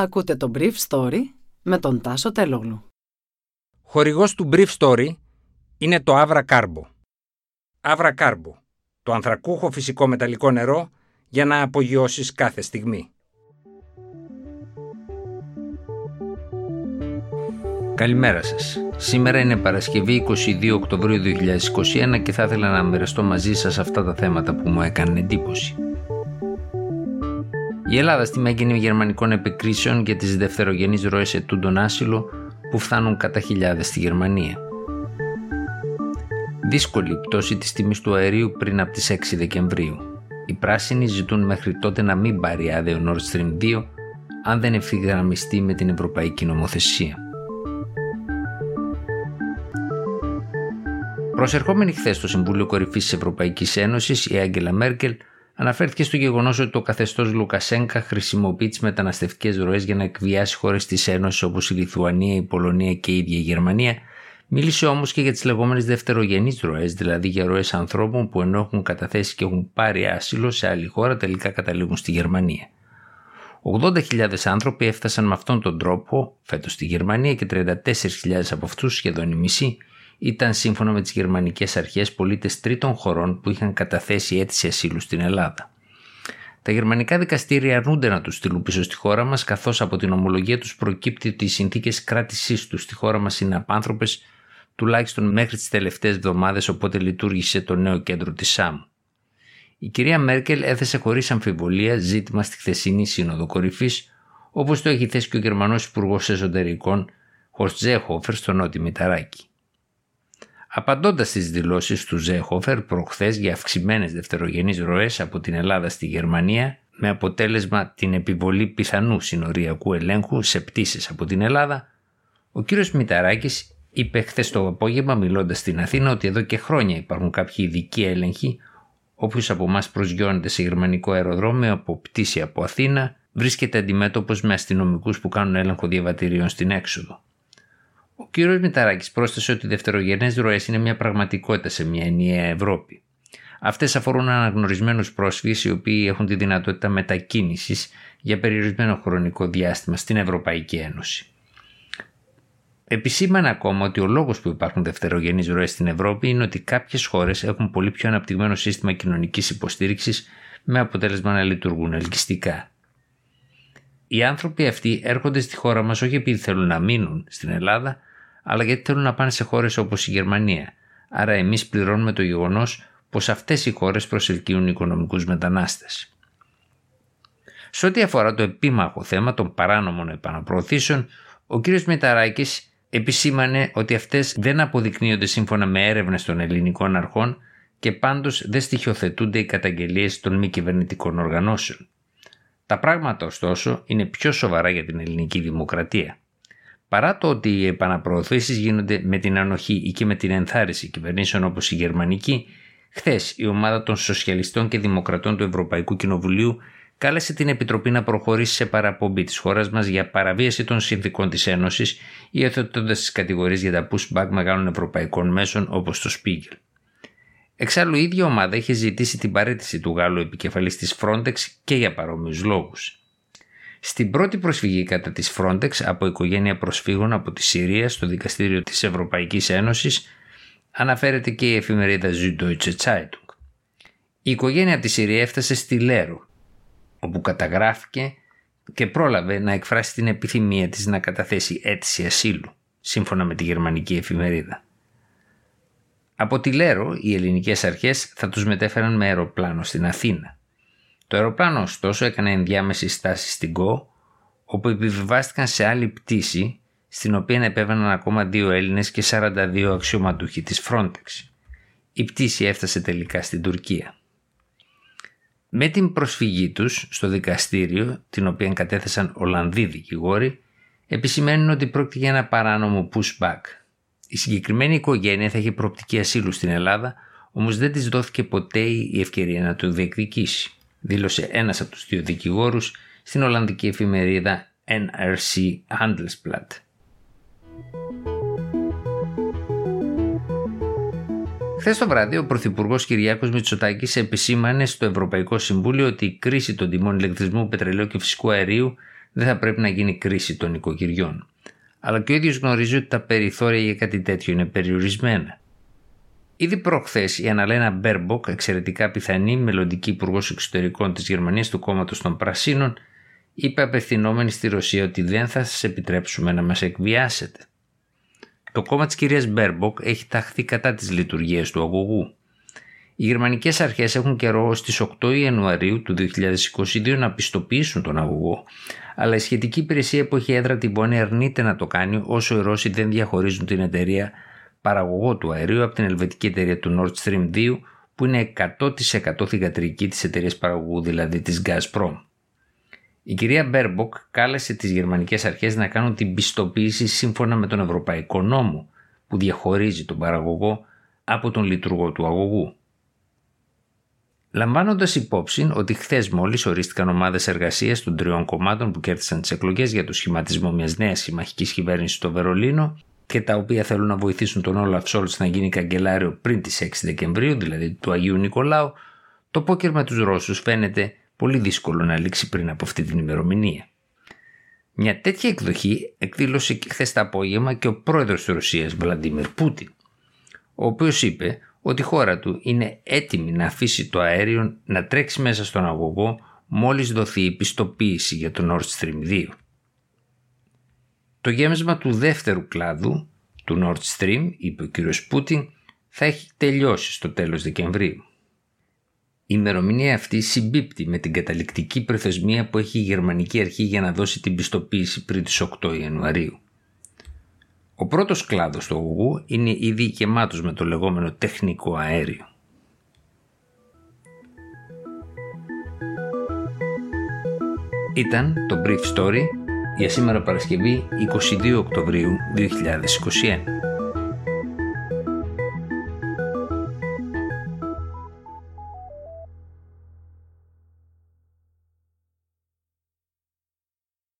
Ακούτε το Brief Story με τον Τάσο Τελόγλου. Χορηγός του Brief Story είναι το Avra Carbo. Avra Carbo, το ανθρακούχο φυσικό μεταλλικό νερό για να απογειώσεις κάθε στιγμή. Καλημέρα σας. Σήμερα είναι Παρασκευή 22 Οκτωβρίου 2021 και θα ήθελα να μοιραστώ μαζί σας αυτά τα θέματα που μου έκανε εντύπωση. Η Ελλάδα στη μέγενη γερμανικών επικρίσεων για τις δευτερογενείς ροές ετούντων άσυλο που φτάνουν κατά χιλιάδες στη Γερμανία. Δύσκολη πτώση της τιμής του αερίου πριν από τις 6 Δεκεμβρίου. Οι πράσινοι ζητούν μέχρι τότε να μην πάρει άδειο Nord Stream 2 αν δεν ευθυγραμμιστεί με την ευρωπαϊκή νομοθεσία. Προσερχόμενη χθες στο Συμβούλιο Κορυφής της Ευρωπαϊκής Ένωσης, η Άγγελα Μέρκελ αναφέρθηκε στο γεγονός ότι το καθεστώς Λουκασέγκα χρησιμοποιεί τις μεταναστευτικές ροές για να εκβιάσει χώρες της Ένωσης όπως η Λιθουανία, η Πολωνία και η ίδια η Γερμανία. Μίλησε όμως και για τις λεγόμενες δευτερογενείς ροές, δηλαδή για ροές ανθρώπων που ενώ έχουν καταθέσει και έχουν πάρει άσυλο σε άλλη χώρα τελικά καταλήγουν στη Γερμανία. 80.000 άνθρωποι έφτασαν με αυτόν τον τρόπο φέτος στη Γερμανία και 34.000 από αυτούς, σχεδόν η μισή, ήταν σύμφωνα με τις γερμανικές αρχές πολίτες τρίτων χωρών που είχαν καταθέσει αίτηση ασύλου στην Ελλάδα. Τα γερμανικά δικαστήρια αρνούνται να τους στείλουν πίσω στη χώρα μας, καθώς από την ομολογία τους προκύπτει ότι οι συνθήκες κράτησής τους στη χώρα μας είναι απάνθρωπες, τουλάχιστον μέχρι τις τελευταίες εβδομάδες, οπότε λειτουργήσε το νέο κέντρο της ΣΑΜ. Η κυρία Μέρκελ έθεσε χωρίς αμφιβολία ζήτημα στη χθεσινή Σύνοδο Κορυφής, όπως το έχει θέσει και ο Γερμανός Υπουργός Εσωτερικών Χορτ Ζέχοφερ στο Νότι Μηταράκη. Απαντώντας στις δηλώσεις του Ζέχοφερ προχθές για αυξημένες δευτερογενείς ροές από την Ελλάδα στη Γερμανία, με αποτέλεσμα την επιβολή πιθανού συνοριακού ελέγχου σε πτήσεις από την Ελλάδα, ο κύριος Μηταράκης είπε χθες το απόγευμα, μιλώντας στην Αθήνα, ότι εδώ και χρόνια υπάρχουν κάποιοι ειδικοί έλεγχοι. Όποιος από εμάς προσγειώνεται σε γερμανικό αεροδρόμιο από πτήση από Αθήνα, βρίσκεται αντιμέτωπος με αστυνομικούς που κάνουν έλεγχο διαβατηρίων στην έξοδο. Ο κύριος Μηταράκης πρόσθεσε ότι οι δευτερογενές ροές είναι μια πραγματικότητα σε μια ενιαία Ευρώπη. Αυτές αφορούν αναγνωρισμένους πρόσφυγες οι οποίοι έχουν τη δυνατότητα μετακίνησης για περιορισμένο χρονικό διάστημα στην Ευρωπαϊκή Ένωση. Επισήμανε ακόμα ότι ο λόγος που υπάρχουν δευτερογενείς ροές στην Ευρώπη είναι ότι κάποιες χώρες έχουν πολύ πιο αναπτυγμένο σύστημα κοινωνικής υποστήριξης με αποτέλεσμα να λειτουργούν ελκυστικά. Οι άνθρωποι αυτοί έρχονται στη χώρα μας όχι επειδή θέλουν να μείνουν στην Ελλάδα, αλλά γιατί θέλουν να πάνε σε χώρες όπως η Γερμανία; Άρα εμείς πληρώνουμε το γεγονός πως αυτές οι χώρες προσελκύουν οικονομικούς μετανάστες. Σε ό,τι αφορά το επίμαχο θέμα των παράνομων επαναπροωθήσεων, ο κ. Μηταράκης επισήμανε ότι αυτές δεν αποδεικνύονται σύμφωνα με έρευνες των ελληνικών αρχών και πάντως δεν στοιχειοθετούνται οι καταγγελίες των μη κυβερνητικών οργανώσεων. Τα πράγματα ωστόσο είναι πιο σοβαρά για την ελληνική δημοκρατία. Παρά το ότι οι επαναπροωθήσεις γίνονται με την ανοχή ή και με την ενθάρρυνση κυβερνήσεων όπως η γερμανική, χθες η ομάδα των Σοσιαλιστών και Δημοκρατών του Ευρωπαϊκού Κοινοβουλίου κάλεσε την Επιτροπή να προχωρήσει σε παραπομπή της χώρας μας για παραβίαση των συνθήκων της Ένωσης, υιοθετώντας τις κατηγορίες για τα pushback μεγάλων ευρωπαϊκών μέσων όπως το Spiegel. Εξάλλου, η ίδια ομάδα είχε ζητήσει την παρέτηση του Γάλλου επικεφαλής της Frontex και για παρόμοιους λόγους. Στην πρώτη προσφυγή κατά της Frontex από οικογένεια προσφύγων από τη Συρία στο δικαστήριο της Ευρωπαϊκής Ένωσης αναφέρεται και η εφημερίδα Süddeutsche Zeitung. Η οικογένεια από της Συρία έφτασε στη Λέρο, όπου καταγράφηκε και πρόλαβε να εκφράσει την επιθυμία της να καταθέσει αίτηση ασύλου, σύμφωνα με τη γερμανική εφημερίδα. Από τη Λέρο, οι ελληνικές αρχές θα τους μετέφεραν με αεροπλάνο στην Αθήνα. Το αεροπλάνο ωστόσο έκανε ενδιάμεση στάση στην ΚΟ, όπου επιβιβάστηκαν σε άλλη πτήση, στην οποία επέβαιναν ακόμα δύο Έλληνες και 42 αξιωματούχοι της Frontex. Η πτήση έφτασε τελικά στην Τουρκία. Με την προσφυγή τους στο δικαστήριο, την οποία κατέθεσαν Ολλανδοί δικηγόροι, επισημαίνουν ότι πρόκειται για ένα παράνομο pushback. Η συγκεκριμένη οικογένεια θα είχε προοπτική ασύλου στην Ελλάδα, όμως δεν της δόθηκε ποτέ η ευκαιρία να το διεκδικήσει δήλωσε ένας από τους δύο δικηγόρους στην Ολλανδική εφημερίδα NRC Handelsblad. Χθες το βράδυ, ο Πρωθυπουργός Κυριάκος Μητσοτάκης επισήμανε στο Ευρωπαϊκό Συμβούλιο ότι η κρίση των τιμών ηλεκτρισμού, πετρελαίου και φυσικού αερίου δεν θα πρέπει να γίνει κρίση των οικοκυριών. Αλλά και ο ίδιος γνωρίζει ότι τα περιθώρια για κάτι τέτοιο είναι περιορισμένα. Ήδη προχθές η Αναλένα Μπέρμποκ, εξαιρετικά πιθανή μελλοντική υπουργός εξωτερικών της Γερμανίας του κόμματος των Πρασίνων, είπε απευθυνόμενη στη Ρωσία ότι δεν θα σας επιτρέψουμε να μας εκβιάσετε. Το κόμμα της κυρίας Μπέρμποκ έχει ταχθεί κατά της λειτουργίας του αγωγού. Οι γερμανικές αρχές έχουν καιρό ως τις 8 Ιανουαρίου του 2022 να πιστοποιήσουν τον αγωγό, αλλά η σχετική υπηρεσία που έχει έδρα την Βόννη αρνείται να το κάνει όσο οι Ρώσοι δεν διαχωρίζουν την εταιρεία παραγωγό του αερίου από την ελβετική εταιρεία του Nord Stream 2 που είναι 100% θηγατρική της εταιρείας παραγωγού δηλαδή της Gazprom. Η κυρία Μπέρμποκ κάλεσε τις γερμανικές αρχές να κάνουν την πιστοποίηση σύμφωνα με τον Ευρωπαϊκό Νόμο που διαχωρίζει τον παραγωγό από τον λειτουργό του αγωγού. Λαμβάνοντας υπόψη ότι χθες μόλις ορίστηκαν ομάδες εργασίας των τριών κομμάτων που κέρδισαν τις εκλογές για το σχηματισμό μιας νέας συμμαχικής κυβέρνησης στο Βερολίνο και τα οποία θέλουν να βοηθήσουν τον Όλαφ Σόλτς να γίνει καγκελάριο πριν τις 6 Δεκεμβρίου, δηλαδή του Αγίου Νικολάου, το πόκερ με τους Ρώσους φαίνεται πολύ δύσκολο να λήξει πριν από αυτή την ημερομηνία. Μια τέτοια εκδοχή εκδήλωσε χθες το απόγευμα και ο πρόεδρος της Ρωσίας, Βλαντίμιρ Πούτιν, ο οποίος είπε ότι η χώρα του είναι έτοιμη να αφήσει το αέριο να τρέξει μέσα στον αγωγό μόλις δοθεί η πιστοποίηση για το Nord Stream 2. Το γέμισμα του δεύτερου κλάδου του Nord Stream, είπε ο κ. Πούτιν, θα έχει τελειώσει στο τέλος Δεκεμβρίου. Η ημερομηνία αυτή συμπίπτει με την καταληκτική προθεσμία που έχει η γερμανική αρχή για να δώσει την πιστοποίηση πριν τις 8 Ιανουαρίου. Ο πρώτος κλάδος του αγωγού είναι ήδη γεμάτος με το λεγόμενο τεχνικό αέριο. Ήταν το Brief Story για σήμερα Παρασκευή 22 Οκτωβρίου 2021.